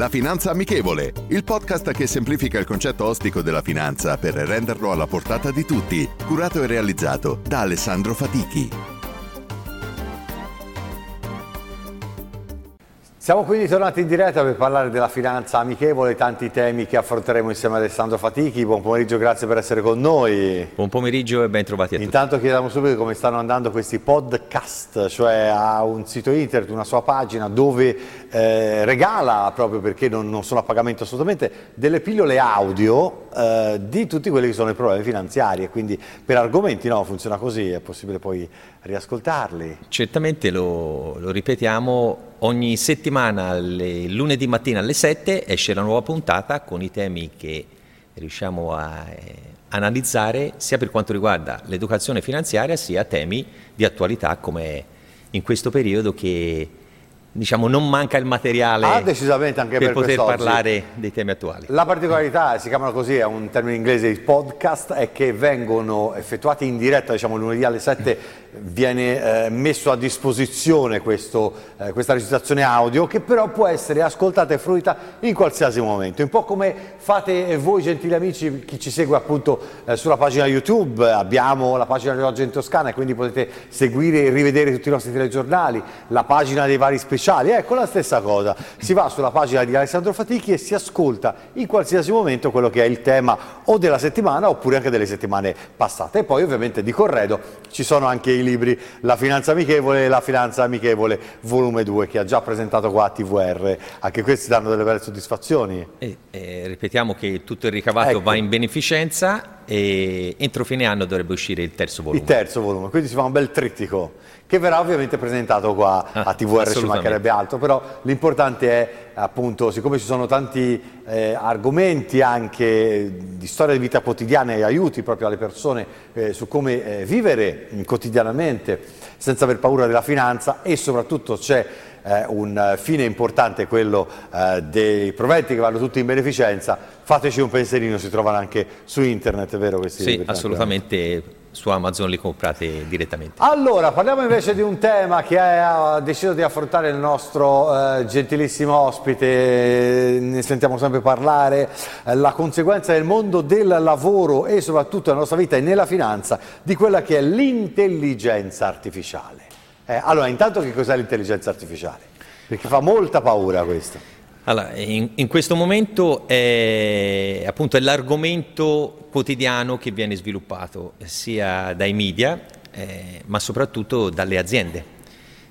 La Finanza Amichevole, il podcast che semplifica il concetto ostico della finanza per renderlo alla portata di tutti, curato e realizzato da Alessandro Fatichi. Siamo quindi tornati in diretta per parlare della finanza amichevole, tanti temi che affronteremo insieme a Alessandro Fatichi. Buon pomeriggio, grazie per essere con noi. Buon pomeriggio e ben trovati a tutti. Intanto chiediamo subito come stanno andando questi podcast, cioè ha un sito internet, una sua pagina dove eh, regala, proprio perché non, non, sono a pagamento assolutamente, delle pillole audio eh, di tutti quelli che sono i problemi finanziari e quindi per argomenti no, funziona così, è possibile poi riascoltarli. Certamente lo, lo ripetiamo ogni settimana, il lunedì mattina alle 7, esce la nuova puntata con i temi che riusciamo a eh, analizzare sia per quanto riguarda l'educazione finanziaria sia temi di attualità come in questo periodo che diciamo, non manca il materiale ah, decisamente anche per, per poter parlare dei temi attuali. La particolarità, si chiamano così, è un termine inglese di podcast, è che vengono effettuati in diretta, diciamo lunedì alle 7 viene eh, messo a disposizione questo, eh, questa registrazione audio che però può essere ascoltata e fruita in qualsiasi momento, un po' come fate voi gentili amici, chi ci segue appunto eh, sulla pagina YouTube, abbiamo la pagina di Oggi in Toscana e quindi potete seguire e rivedere tutti i nostri telegiornali, la pagina dei vari specialisti speciali. Ecco la stessa cosa, si va sulla pagina di Alessandro Fatichi e si ascolta in qualsiasi momento quello che è il tema o della settimana oppure anche delle settimane passate. E poi ovviamente di corredo ci sono anche i libri La finanza amichevole e La finanza amichevole volume 2 che ha già presentato qua a TVR. Anche questi danno delle belle soddisfazioni. E, eh, ripetiamo che tutto il ricavato Ecco. va in beneficenza e entro fine anno dovrebbe uscire il terzo volume. Il terzo volume, quindi si fa un bel trittico che verrà ovviamente presentato qua Ah, a TVR, ci mancherebbe altro, però l'importante è appunto, siccome ci sono tanti eh, argomenti anche di storia di vita quotidiana e aiuti proprio alle persone eh, su come eh, vivere quotidianamente senza aver paura della finanza e soprattutto c'è eh, un fine importante, quello eh, dei proventi che vanno tutti in beneficenza, fateci un pensierino, si trovano anche su internet, vero questi Sì, assolutamente su Amazon li comprate direttamente. allora, parliamo invece di un tema che ha deciso di affrontare il nostro eh, gentilissimo ospite, ne sentiamo sempre parlare, eh, la conseguenza nel mondo del lavoro e soprattutto nella nostra vita e nella finanza di quella che è l'intelligenza artificiale. Eh, allora, intanto che cos'è l'intelligenza artificiale? Perché fa molta paura questo. Allora, in, in questo momento è, appunto, è l'argomento quotidiano che viene sviluppato sia dai media, eh, ma soprattutto dalle aziende.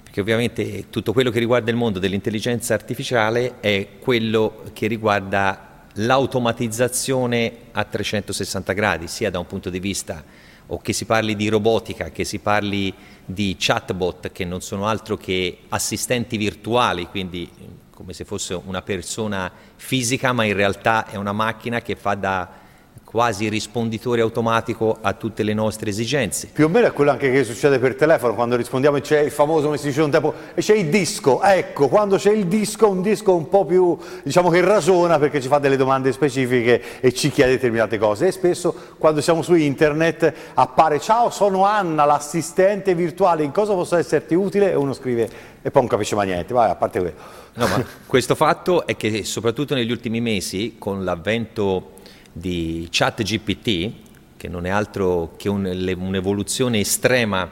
Perché ovviamente tutto quello che riguarda il mondo dell'intelligenza artificiale è quello che riguarda l'automatizzazione a 360 gradi, sia da un punto di vista o che si parli di robotica, che si parli di chatbot, che non sono altro che assistenti virtuali, quindi come se fosse una persona fisica, ma in realtà è una macchina che fa da quasi risponditore automatico a tutte le nostre esigenze. Più o meno è quello anche che succede per telefono, quando rispondiamo e c'è il famoso, come si diceva un tempo, e c'è il disco. Ecco, quando c'è il disco, un disco un po' più, diciamo che ragiona perché ci fa delle domande specifiche e ci chiede determinate cose. E spesso quando siamo su internet appare, ciao sono Anna, l'assistente virtuale, in cosa posso esserti utile? E uno scrive e poi non capisce mai niente, vai, a parte quello. No, ma questo fatto è che soprattutto negli ultimi mesi, con l'avvento di ChatGPT, che non è altro che un- le- un'evoluzione estrema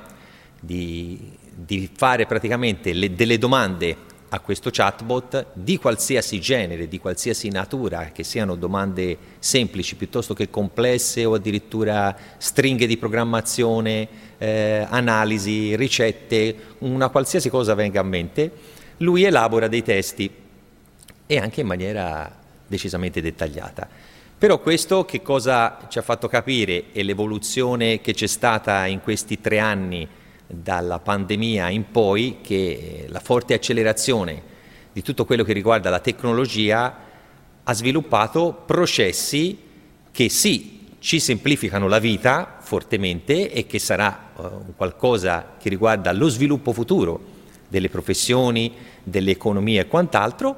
di, di fare praticamente le- delle domande a questo chatbot di qualsiasi genere, di qualsiasi natura, che siano domande semplici piuttosto che complesse o addirittura stringhe di programmazione, eh, analisi, ricette, una qualsiasi cosa venga a mente, lui elabora dei testi e anche in maniera decisamente dettagliata. Però questo che cosa ci ha fatto capire e l'evoluzione che c'è stata in questi tre anni dalla pandemia in poi che la forte accelerazione di tutto quello che riguarda la tecnologia ha sviluppato processi che sì, ci semplificano la vita fortemente e che sarà uh, qualcosa che riguarda lo sviluppo futuro delle professioni, delle economie e quant'altro,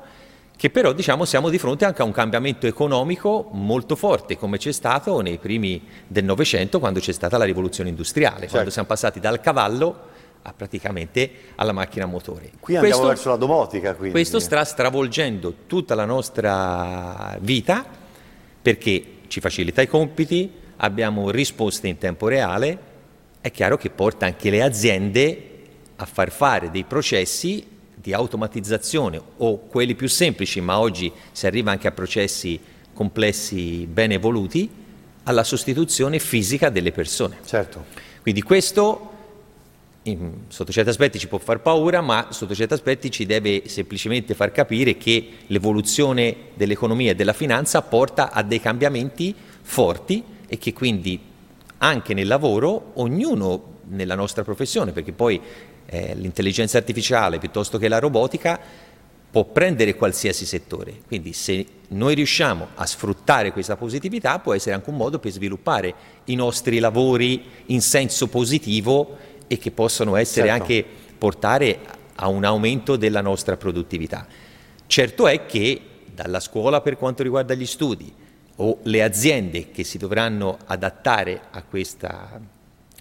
che però diciamo siamo di fronte anche a un cambiamento economico molto forte come c'è stato nei primi del Novecento quando c'è stata la rivoluzione industriale, certo. quando siamo passati dal cavallo a praticamente alla macchina a motore. Qui andiamo questo, verso la domotica. Quindi. Questo sta stravolgendo tutta la nostra vita perché ci facilita i compiti, abbiamo risposte in tempo reale, è chiaro che porta anche le aziende a far fare dei processi di automatizzazione o quelli più semplici, ma oggi si arriva anche a processi complessi ben evoluti, alla sostituzione fisica delle persone. Certo. Quindi questo in, sotto certi aspetti ci può far paura, ma sotto certi aspetti ci deve semplicemente far capire che l'evoluzione dell'economia e della finanza porta a dei cambiamenti forti e che quindi anche nel lavoro ognuno nella nostra professione, perché poi eh, l'intelligenza artificiale piuttosto che la robotica può prendere qualsiasi settore. Quindi se noi riusciamo a sfruttare questa positività può essere anche un modo per sviluppare i nostri lavori in senso positivo e che possono essere certo. anche portare a un aumento della nostra produttività. Certo è che dalla scuola per quanto riguarda gli studi o le aziende che si dovranno adattare a, questa,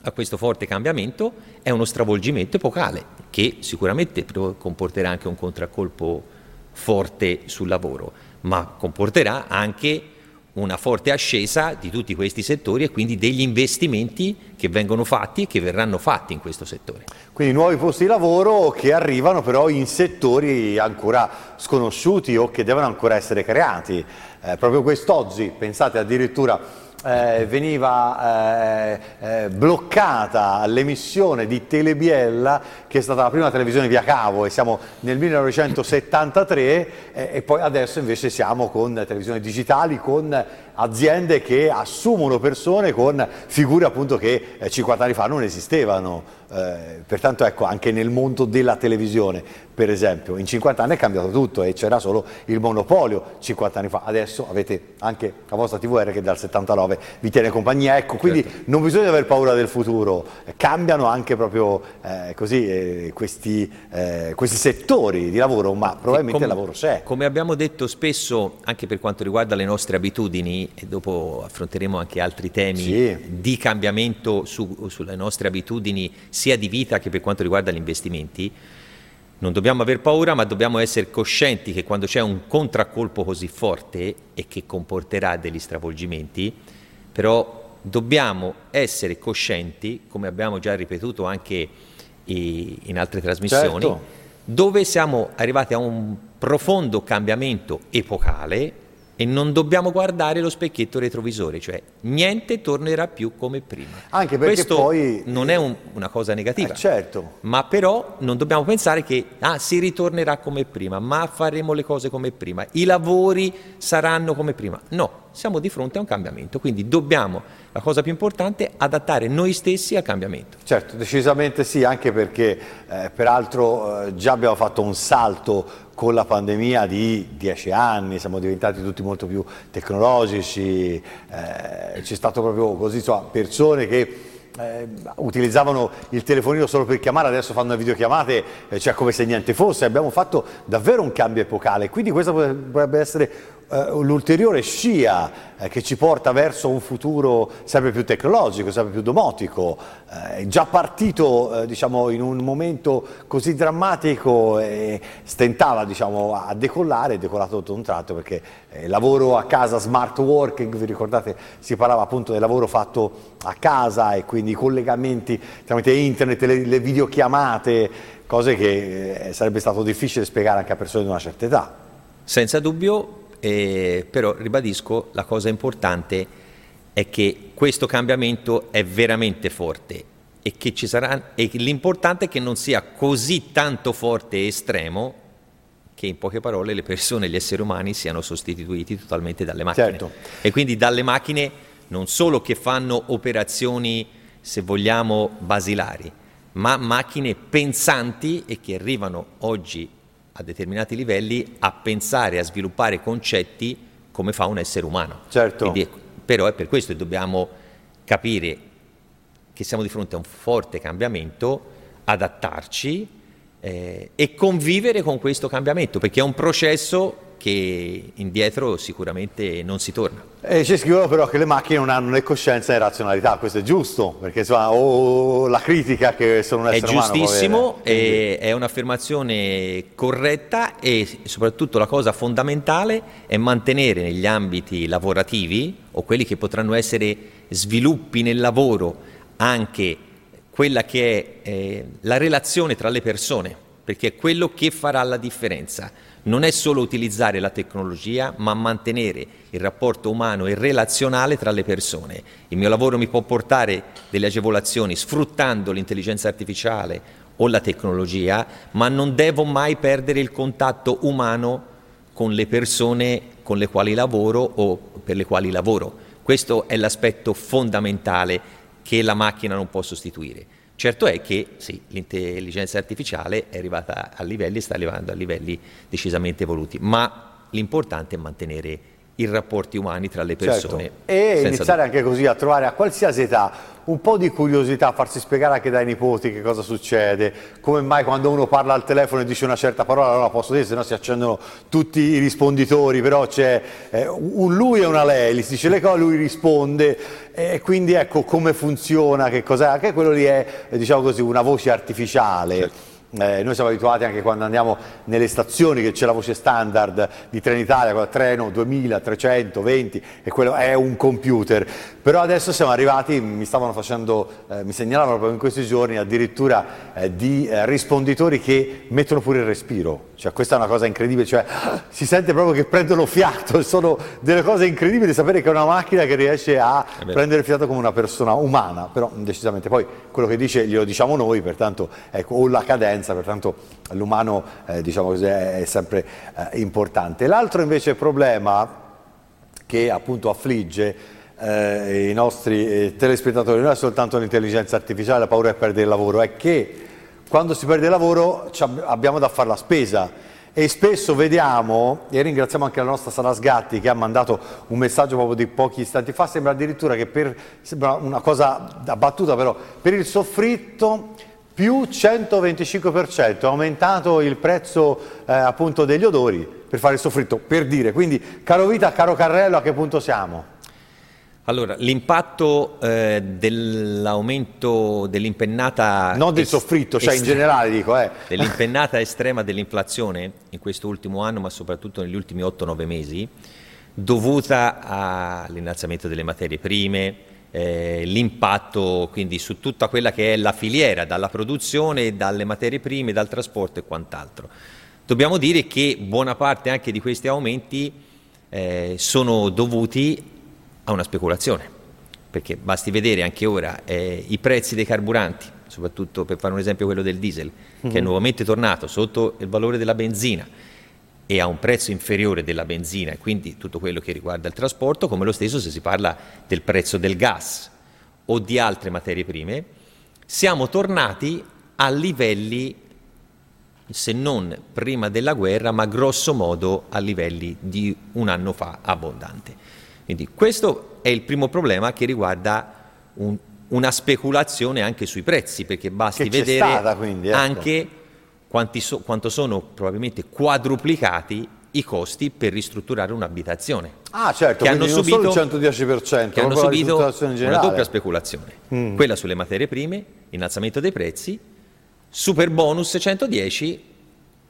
a questo forte cambiamento è uno stravolgimento epocale che sicuramente comporterà anche un contraccolpo forte sul lavoro, ma comporterà anche una forte ascesa di tutti questi settori e quindi degli investimenti che vengono fatti e che verranno fatti in questo settore. Quindi nuovi posti di lavoro che arrivano però in settori ancora sconosciuti o che devono ancora essere creati. Eh, proprio quest'oggi, pensate addirittura eh, veniva eh, eh, bloccata l'emissione di Telebiella che è stata la prima televisione via cavo e siamo nel 1973 eh, e poi adesso invece siamo con televisioni digitali con aziende che assumono persone con figure appunto che 50 eh, anni fa non esistevano. Eh, pertanto ecco anche nel mondo della televisione per esempio in 50 anni è cambiato tutto e c'era solo il monopolio 50 anni fa adesso avete anche la vostra TVR che dal 79 vi tiene compagnia ecco quindi certo. non bisogna aver paura del futuro cambiano anche proprio eh, così eh, questi, eh, questi, settori di lavoro ma probabilmente come, il lavoro c'è come abbiamo detto spesso anche per quanto riguarda le nostre abitudini e dopo affronteremo anche altri temi sì. di cambiamento su, sulle nostre abitudini sia di vita che per quanto riguarda gli investimenti, non dobbiamo aver paura, ma dobbiamo essere coscienti che quando c'è un contraccolpo così forte e che comporterà degli stravolgimenti, però dobbiamo essere coscienti, come abbiamo già ripetuto anche in altre trasmissioni, certo. dove siamo arrivati a un profondo cambiamento epocale e non dobbiamo guardare lo specchietto retrovisore, cioè niente tornerà più come prima. Anche perché Questo poi non è un, una cosa negativa, eh, certo. ma però non dobbiamo pensare che ah, si ritornerà come prima, ma faremo le cose come prima, i lavori saranno come prima. No, siamo di fronte a un cambiamento, quindi dobbiamo, la cosa più importante, adattare noi stessi al cambiamento. Certo, decisamente sì, anche perché eh, peraltro eh, già abbiamo fatto un salto con la pandemia di dieci anni, siamo diventati tutti molto più tecnologici, eh, c'è stato proprio così, insomma, persone che eh, utilizzavano il telefonino solo per chiamare, adesso fanno le videochiamate, eh, cioè come se niente fosse, abbiamo fatto davvero un cambio epocale, quindi questo potrebbe essere eh, l'ulteriore scia eh, che ci porta verso un futuro sempre più tecnologico, sempre più domotico, eh, già partito diciamo, in un momento così drammatico e stentava diciamo, a decollare, è decollato tutto un tratto perché il lavoro a casa, smart working, vi ricordate si parlava appunto del lavoro fatto a casa e quindi i collegamenti tramite internet, le, le videochiamate, cose che sarebbe stato difficile spiegare anche a persone di una certa età. Senza dubbio eh, però ribadisco, la cosa importante è che questo cambiamento è veramente forte e che ci sarà, e l'importante è che non sia così tanto forte e estremo che in poche parole le persone, gli esseri umani siano sostituiti totalmente dalle macchine. Certo. E quindi dalle macchine non solo che fanno operazioni, se vogliamo, basilari, ma macchine pensanti e che arrivano oggi a determinati livelli a pensare, a sviluppare concetti come fa un essere umano. Certo. Quindi, però è per questo che dobbiamo capire che siamo di fronte a un forte cambiamento, adattarci eh, e convivere con questo cambiamento, perché è un processo che indietro sicuramente non si torna. E ci scrivono però che le macchine non hanno né coscienza né razionalità, questo è giusto, perché insomma, o la critica che sono un essere. È giustissimo, è, è un'affermazione corretta e soprattutto la cosa fondamentale è mantenere negli ambiti lavorativi o quelli che potranno essere sviluppi nel lavoro anche quella che è eh, la relazione tra le persone, perché è quello che farà la differenza non è solo utilizzare la tecnologia, ma mantenere il rapporto umano e relazionale tra le persone. Il mio lavoro mi può portare delle agevolazioni sfruttando l'intelligenza artificiale o la tecnologia, ma non devo mai perdere il contatto umano con le persone con le quali lavoro o per le quali lavoro. Questo è l'aspetto fondamentale che la macchina non può sostituire. Certo è che sì, l'intelligenza artificiale è arrivata a livelli, sta arrivando a livelli decisamente evoluti, ma l'importante è mantenere i rapporti umani tra le persone. Certo. E iniziare anche così a trovare a qualsiasi età un po' di curiosità, farsi spiegare anche dai nipoti che cosa succede, come mai quando uno parla al telefono e dice una certa parola non la posso dire, se no si accendono tutti i risponditori, però c'è eh, un lui e una lei, gli si dice le cose, lui risponde e quindi ecco come funziona, che cos'è, anche quello lì è diciamo così una voce artificiale. Certo eh, noi siamo abituati anche quando andiamo nelle stazioni che c'è la voce standard di Trenitalia, treno 2320 e quello è un computer, però adesso siamo arrivati, mi stavano facendo, eh, mi segnalavano proprio in questi giorni addirittura eh, di eh, risponditori che mettono pure il respiro, cioè questa è una cosa incredibile, cioè si sente proprio che prendono fiato, sono delle cose incredibili sapere che è una macchina che riesce a prendere fiato come una persona umana, però decisamente poi quello che dice glielo diciamo noi, pertanto ecco, o la cadenza differenza, pertanto l'umano eh, diciamo così, è, sempre eh, importante. L'altro invece problema che appunto affligge eh, i nostri eh, telespettatori non è soltanto l'intelligenza artificiale, la paura di perdere il lavoro, è che quando si perde il lavoro abbiamo da fare la spesa e spesso vediamo, e ringraziamo anche la nostra Sara Sgatti che ha mandato un messaggio proprio di pochi istanti fa, sembra addirittura che per, sembra una cosa da battuta però, per il soffritto più 125%, è aumentato il prezzo eh, appunto degli odori per fare il soffritto, per dire. Quindi, caro Vita, caro Carrello, a che punto siamo? Allora, l'impatto eh, dell'aumento dell'impennata... Non del soffritto, cioè in generale dico, eh. Dell'impennata estrema dell'inflazione in questo ultimo anno, ma soprattutto negli ultimi 8-9 mesi, dovuta all'innalzamento delle materie prime, eh, l'impatto quindi su tutta quella che è la filiera, dalla produzione, dalle materie prime, dal trasporto e quant'altro. Dobbiamo dire che buona parte anche di questi aumenti eh, sono dovuti a una speculazione, perché basti vedere anche ora eh, i prezzi dei carburanti, soprattutto per fare un esempio quello del diesel, mm-hmm. che è mhm. nuovamente tornato sotto il valore della benzina e a un prezzo inferiore della benzina e quindi tutto quello che riguarda il trasporto, come lo stesso se si parla del prezzo del gas o di altre materie prime, siamo tornati a livelli, se non prima della guerra, ma grosso modo a livelli di un anno fa abbondante. Quindi questo è il primo problema che riguarda un, una speculazione anche sui prezzi, perché basti vedere stata, quindi, ecco. anche so, quanto sono probabilmente quadruplicati i costi per ristrutturare un'abitazione. Ah certo, che hanno subito, il 110%, che hanno subito una doppia speculazione, mm. quella sulle materie prime, innalzamento dei prezzi, super bonus 110,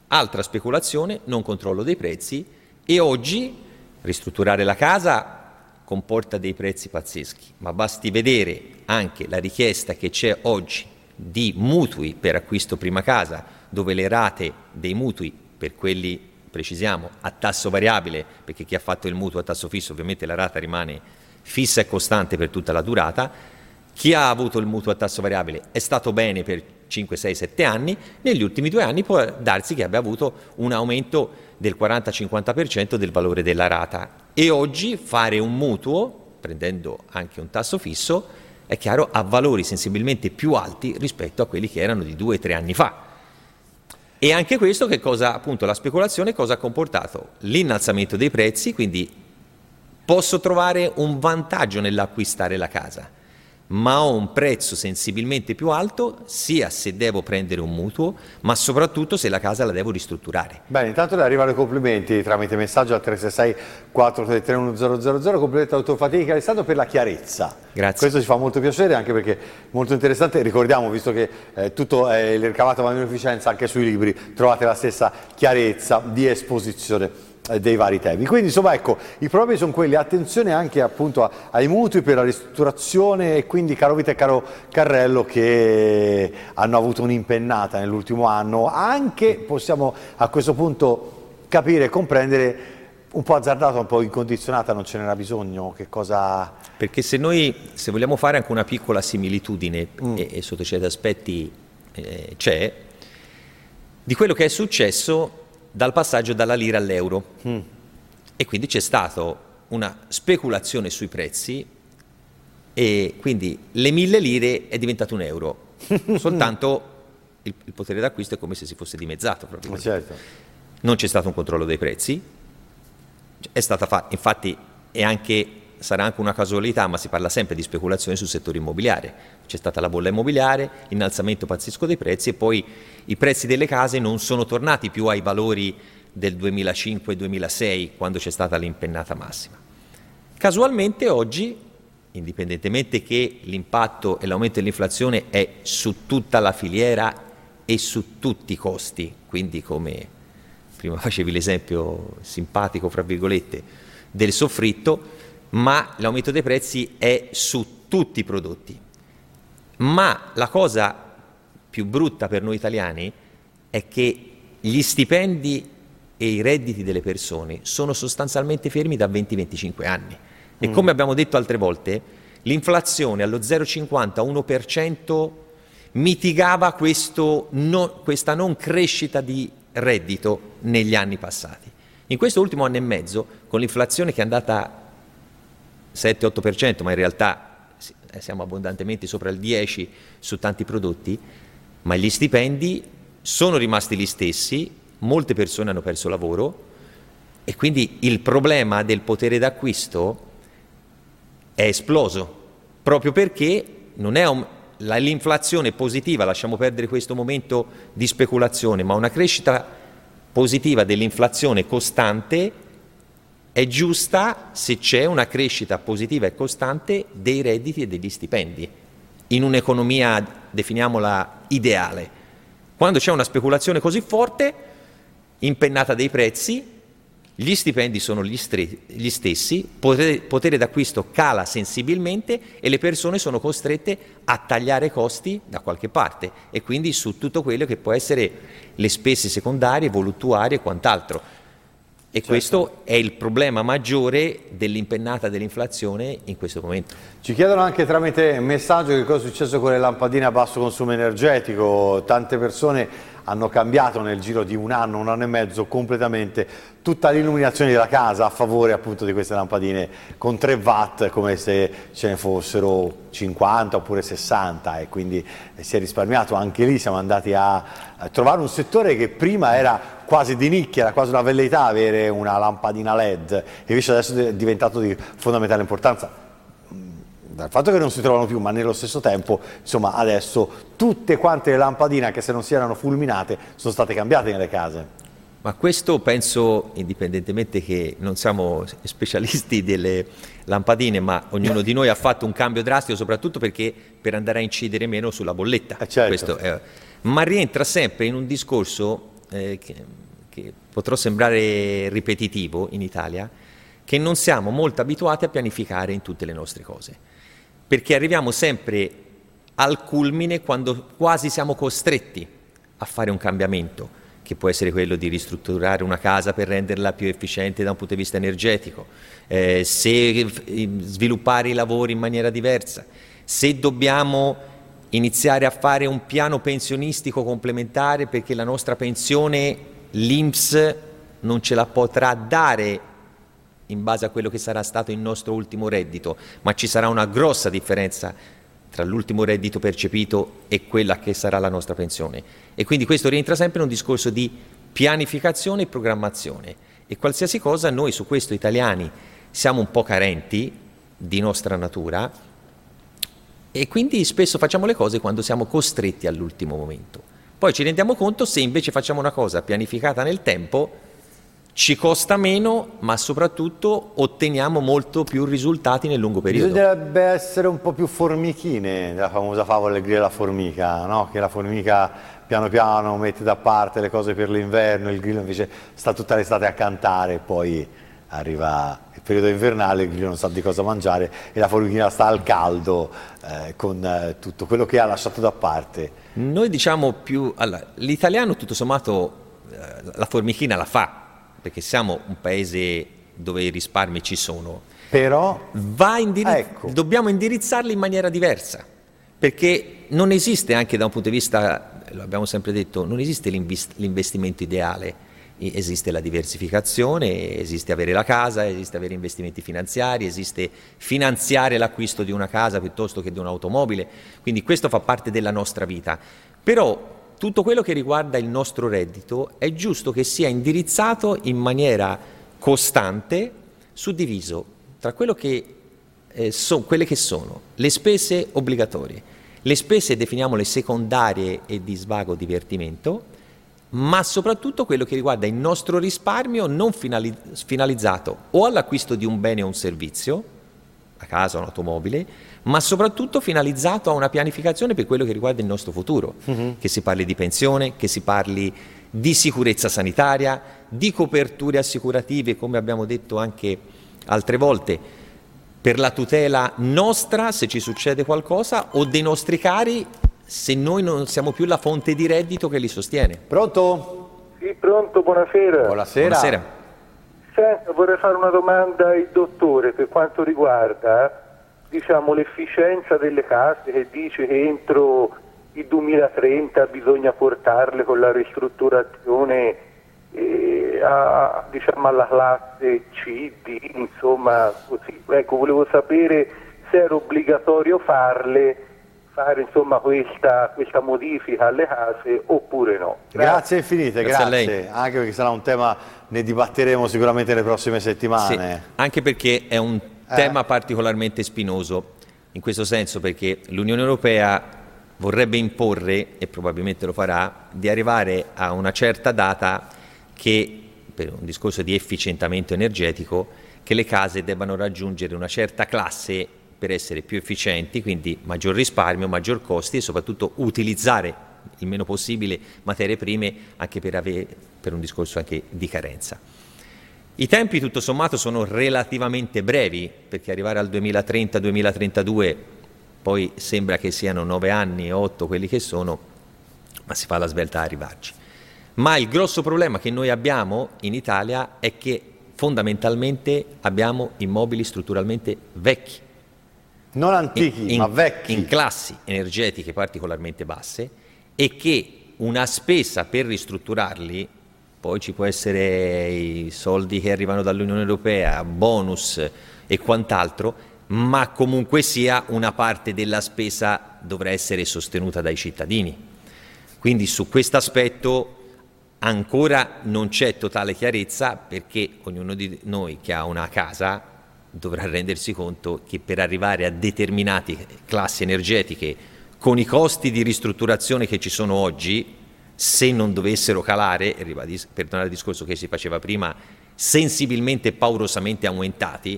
altra speculazione, non controllo dei prezzi e oggi ristrutturare la casa comporta dei prezzi pazzeschi, ma basti vedere anche la richiesta che c'è oggi di mutui per acquisto prima casa, dove le rate dei mutui, per quelli precisiamo, a tasso variabile, perché chi ha fatto il mutuo a tasso fisso ovviamente la rata rimane fissa e costante per tutta la durata, chi ha avuto il mutuo a tasso variabile è stato bene per 5, 6, 7 anni, negli ultimi due anni può darsi che abbia avuto un aumento del 40-50% del valore della rata e oggi fare un mutuo, prendendo anche un tasso fisso, è chiaro, ha valori sensibilmente più alti rispetto a quelli che erano di due o tre anni fa. E anche questo che cosa, appunto, la speculazione cosa ha comportato? L'innalzamento dei prezzi, quindi posso trovare un vantaggio nell'acquistare la casa ma ho un prezzo sensibilmente più alto sia se devo prendere un mutuo, ma soprattutto se la casa la devo ristrutturare. Bene, intanto le arrivano i complimenti tramite messaggio al 366 433 1000, complimenti autofatica Alessandro per la chiarezza. Grazie. Questo ci fa molto piacere anche perché è molto interessante, ricordiamo visto che eh, tutto è il ricavato va in efficienza anche sui libri, trovate la stessa chiarezza di esposizione. Eh, dei vari temi. Quindi insomma ecco, i problemi sono quelli, attenzione anche appunto ai mutui per la ristrutturazione e quindi caro Vita e caro Carrello che hanno avuto un'impennata nell'ultimo anno, anche possiamo a questo punto capire e comprendere un po' azzardata, un po' incondizionata, non ce n'era bisogno, che cosa... Perché se noi, se vogliamo fare anche una piccola similitudine, mm. e, e, sotto certi aspetti eh, c'è, di quello che è successo dal passaggio dalla lira all'euro mm. e quindi c'è stata una speculazione sui prezzi e quindi le mille lire è diventato un euro, soltanto il, il, potere d'acquisto è come se si fosse dimezzato. Certo. Non c'è stato un controllo dei prezzi, è stata fatta, infatti è anche, sarà anche una casualità, ma si parla sempre di speculazione sul settore immobiliare. C'è stata la bolla immobiliare, innalzamento pazzesco dei prezzi e poi i prezzi delle case non sono tornati più ai valori del 2005-2006 quando c'è stata l'impennata massima. Casualmente oggi, indipendentemente che l'impatto e l'aumento dell'inflazione è su tutta la filiera e su tutti i costi, quindi come prima facevi l'esempio simpatico, fra virgolette, del soffritto, ma l'aumento dei prezzi è su tutti i prodotti. Ma la cosa più brutta per noi italiani è che gli stipendi e i redditi delle persone sono sostanzialmente fermi da 20-25 anni. E mm. come abbiamo detto altre volte, l'inflazione allo 0,50-1% mitigava no, questa non crescita di reddito negli anni passati. In questo ultimo anno e mezzo, con l'inflazione che è andata 7-8%, ma in realtà siamo abbondantemente sopra il 10% su tanti prodotti, ma gli stipendi sono rimasti gli stessi, molte persone hanno perso lavoro e quindi il problema del potere d'acquisto è esploso, proprio perché un, la, l'inflazione positiva, lasciamo perdere questo momento di speculazione, ma una crescita positiva dell'inflazione costante è giusta se c'è una crescita positiva e costante dei redditi e degli stipendi in un'economia, definiamola, ideale. Quando c'è una speculazione così forte, impennata dei prezzi, gli stipendi sono gli, stre- gli stessi, potere, potere, d'acquisto cala sensibilmente e le persone sono costrette a tagliare costi da qualche parte e quindi su tutto quello che può essere le spese secondarie, voluttuarie e quant'altro. E certo. questo è il problema maggiore dell'impennata dell'inflazione in questo momento. Ci chiedono anche tramite messaggio che cosa è successo con le lampadine a basso consumo energetico. Tante persone hanno cambiato nel giro di un anno, un anno e mezzo completamente tutta l'illuminazione della casa a favore appunto di queste lampadine con 3 watt come se ce ne fossero 50 oppure 60 e quindi si è risparmiato. Anche lì, siamo andati a trovare un settore che prima era quasi di nicchia, era quasi una velleità avere una lampadina LED invece adesso è diventato di fondamentale importanza dal fatto che non si trovano più, ma nello stesso tempo, insomma, adesso tutte quante le lampadine, anche se non si erano fulminate, sono state cambiate nelle case. Ma questo penso, indipendentemente che non siamo specialisti delle lampadine, ma ognuno di noi ha fatto un cambio drastico, soprattutto perché per andare a incidere meno sulla bolletta. Eh certo. è, ma rientra sempre in un discorso eh, che, che potrà sembrare ripetitivo in Italia, che non siamo molto abituati a pianificare in tutte le nostre cose perché arriviamo sempre al culmine quando quasi siamo costretti a fare un cambiamento, che può essere quello di ristrutturare una casa per renderla più efficiente da un punto di vista energetico, eh, se sviluppare i lavori in maniera diversa, se dobbiamo iniziare a fare un piano pensionistico complementare perché la nostra pensione l'INPS non ce la potrà dare in base a quello che sarà stato il nostro ultimo reddito, ma ci sarà una grossa differenza tra l'ultimo reddito percepito e quella che sarà la nostra pensione. E quindi questo rientra sempre in un discorso di pianificazione e programmazione. E qualsiasi cosa noi su questo italiani siamo un po' carenti di nostra natura e quindi spesso facciamo le cose quando siamo costretti all'ultimo momento. Poi ci rendiamo conto se invece facciamo una cosa pianificata nel tempo, ci costa meno, ma soprattutto otteniamo molto più risultati nel lungo periodo. Bisognerebbe essere un po' più formichine, la famosa favola del grillo e la formica, no? che la formica piano piano mette da parte le cose per l'inverno, il grillo invece sta tutta l'estate a cantare e poi arriva il periodo invernale, il grillo non sa di cosa mangiare e la formichina sta al caldo eh, con eh, tutto quello che ha lasciato da parte. Noi diciamo più, allora, l'italiano tutto sommato eh, la formichina la fa, perché siamo un paese dove i risparmi ci sono. Però indiri- ecco. dobbiamo indirizzarli in maniera diversa, perché non esiste anche da un punto di vista, lo abbiamo sempre detto, non esiste l'investimento ideale esiste la diversificazione, esiste avere la casa, esiste avere investimenti finanziari, esiste finanziare l'acquisto di una casa piuttosto che di un'automobile, quindi questo fa parte della nostra vita. Però tutto quello che riguarda il nostro reddito è giusto che sia indirizzato in maniera costante, suddiviso tra che, eh, so, quelle che sono le spese obbligatorie. Le spese definiamole secondarie e di svago divertimento, ma soprattutto quello che riguarda il nostro risparmio non finalizzato o all'acquisto di un bene o un servizio, a casa un'automobile, ma soprattutto finalizzato a una pianificazione per quello che riguarda il nostro futuro, uh-huh. che si parli di pensione, che si parli di sicurezza sanitaria, di coperture assicurative, come abbiamo detto anche altre volte, per la tutela nostra se ci succede qualcosa o dei nostri cari se noi non siamo più la fonte di reddito che li sostiene. Pronto? Sì, pronto, buonasera. Buonasera. buonasera. Senta, vorrei fare una domanda al dottore per quanto riguarda diciamo, l'efficienza delle case che dice che entro il 2030 bisogna portarle con la ristrutturazione eh, a, diciamo, alla classe C, D, insomma così. Ecco, volevo sapere se era obbligatorio farle fare insomma, questa, questa, modifica alle case oppure no. Grazie, grazie infinite, grazie, grazie. anche perché sarà un tema, ne dibatteremo sicuramente nelle prossime settimane. Sì, anche perché è un eh. Tema particolarmente spinoso, in questo senso perché l'Unione Europea vorrebbe imporre, e probabilmente lo farà, di arrivare a una certa data che, per un discorso di efficientamento energetico, che le case debbano raggiungere una certa classe per essere più efficienti, quindi maggior risparmio, maggior costi e soprattutto utilizzare il meno possibile materie prime anche per, avere, per un discorso anche di carenza. I tempi tutto sommato sono relativamente brevi perché arrivare al 2030-2032 poi sembra che siano nove anni, otto quelli che sono, ma si fa la svelta a arrivarci. Ma il grosso problema che noi abbiamo in Italia è che fondamentalmente abbiamo immobili strutturalmente vecchi non antichi, in, ma vecchi. In classi energetiche particolarmente basse e che una spesa per ristrutturarli, poi ci può essere i soldi che arrivano dall'Unione Europea, bonus e quant'altro, ma comunque sia una parte della spesa dovrà essere sostenuta dai cittadini. Quindi su questo aspetto ancora non c'è totale chiarezza perché ognuno di noi che ha una casa dovrà rendersi conto che per arrivare a determinate classi energetiche con i costi di ristrutturazione che ci sono oggi, se non dovessero calare, per tornare al discorso che si faceva prima, sensibilmente e paurosamente aumentati,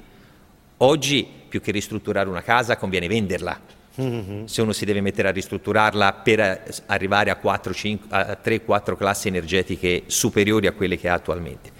oggi più che ristrutturare una casa conviene venderla. Mm-hmm. Se uno si deve mettere a ristrutturarla per arrivare a, a 3-4 classi energetiche superiori a quelle che ha attualmente.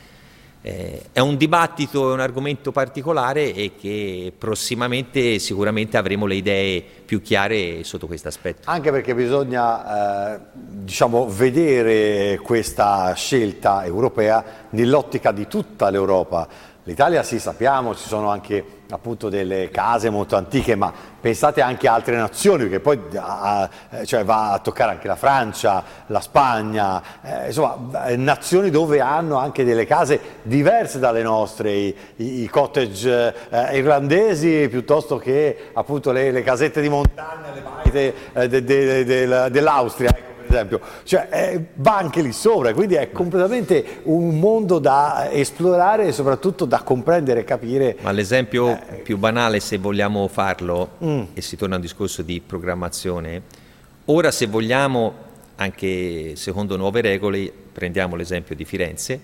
Eh, è un dibattito, è un argomento particolare e che prossimamente sicuramente avremo le idee più chiare sotto questo aspetto. Anche perché bisogna eh, diciamo, vedere questa scelta europea nell'ottica di tutta l'Europa. L'Italia sì sappiamo, ci sono anche appunto delle case molto antiche, ma pensate anche a altre nazioni, perché poi a, cioè va a toccare anche la Francia, la Spagna, eh, insomma eh, nazioni dove hanno anche delle case diverse dalle nostre, i, i cottage eh, irlandesi piuttosto che appunto le, le casette di montagna, le baite eh, de, de, de, dell'Austria. Esempio, cioè, eh, va anche lì sopra, quindi è completamente un mondo da esplorare e soprattutto da comprendere e capire. Ma l'esempio eh, più banale, se vogliamo farlo, mm. e si torna a un discorso di programmazione, ora se vogliamo, anche secondo nuove regole, prendiamo l'esempio di Firenze,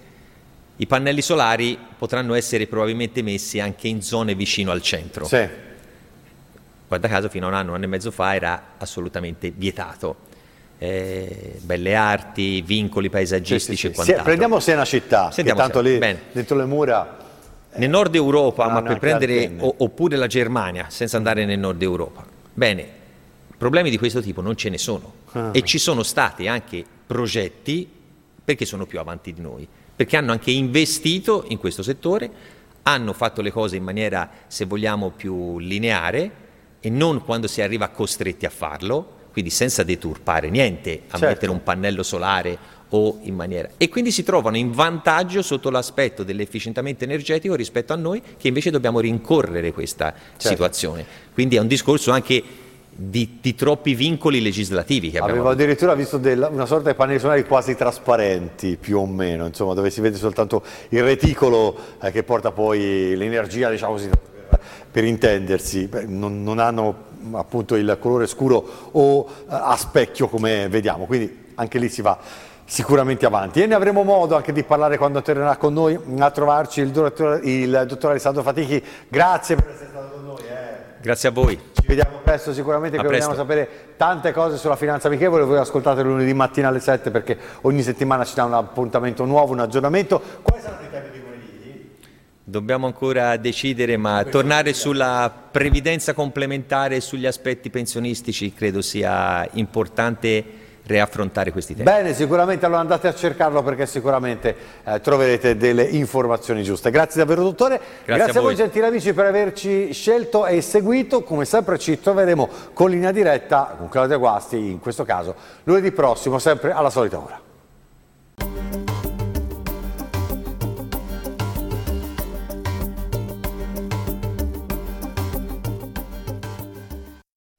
i pannelli solari potranno essere probabilmente messi anche in zone vicino al centro. Sì. Guarda caso fino a un anno, un anno e mezzo fa era assolutamente vietato eh, belle arti, vincoli paesaggistici sì, sì, sì. e quant'altro. prendiamo Siena città, Sentiamo tanto lì Bene. dentro le mura... Nel nord Europa, ma per prendere o, oppure la Germania, senza andare nel nord Europa. Bene, problemi di questo tipo non ce ne sono ah. e ci sono stati anche progetti perché sono più avanti di noi, perché hanno anche investito in questo settore, hanno fatto le cose in maniera, se vogliamo, più lineare e non quando si arriva costretti a farlo, quindi senza deturpare niente a certo. mettere un pannello solare o in maniera... E quindi si trovano in vantaggio sotto l'aspetto dell'efficientamento energetico rispetto a noi che invece dobbiamo rincorrere questa certo. situazione. Quindi è un discorso anche di, di, troppi vincoli legislativi che abbiamo. Avevo addirittura visto della, una sorta di pannelli solari quasi trasparenti, più o meno, insomma, dove si vede soltanto il reticolo eh, che porta poi l'energia, diciamo così, per, per intendersi. Beh, non, non hanno appunto il colore scuro o eh, a specchio come vediamo, quindi anche lì si va sicuramente avanti e ne avremo modo anche di parlare quando tornerà con noi a trovarci il dottor, il dottor Alessandro Fatichi, grazie per essere stato con noi. Eh. Grazie a voi. Ci vediamo presto sicuramente, che vogliamo sapere tante cose sulla finanza amichevole, voi ascoltate lunedì mattina alle 7 perché ogni settimana ci dà un appuntamento nuovo, un aggiornamento. Quali saranno i temi di Dobbiamo ancora decidere, ma tornare sulla previdenza complementare e sugli aspetti pensionistici credo sia importante riaffrontare questi temi. Bene, sicuramente allora andate a cercarlo perché sicuramente eh, troverete delle informazioni giuste. Grazie davvero dottore, grazie, grazie a, voi. a voi gentili amici per averci scelto e seguito, come sempre ci troveremo con linea diretta con Claudia Guasti, in questo caso lunedì prossimo, sempre alla solita ora.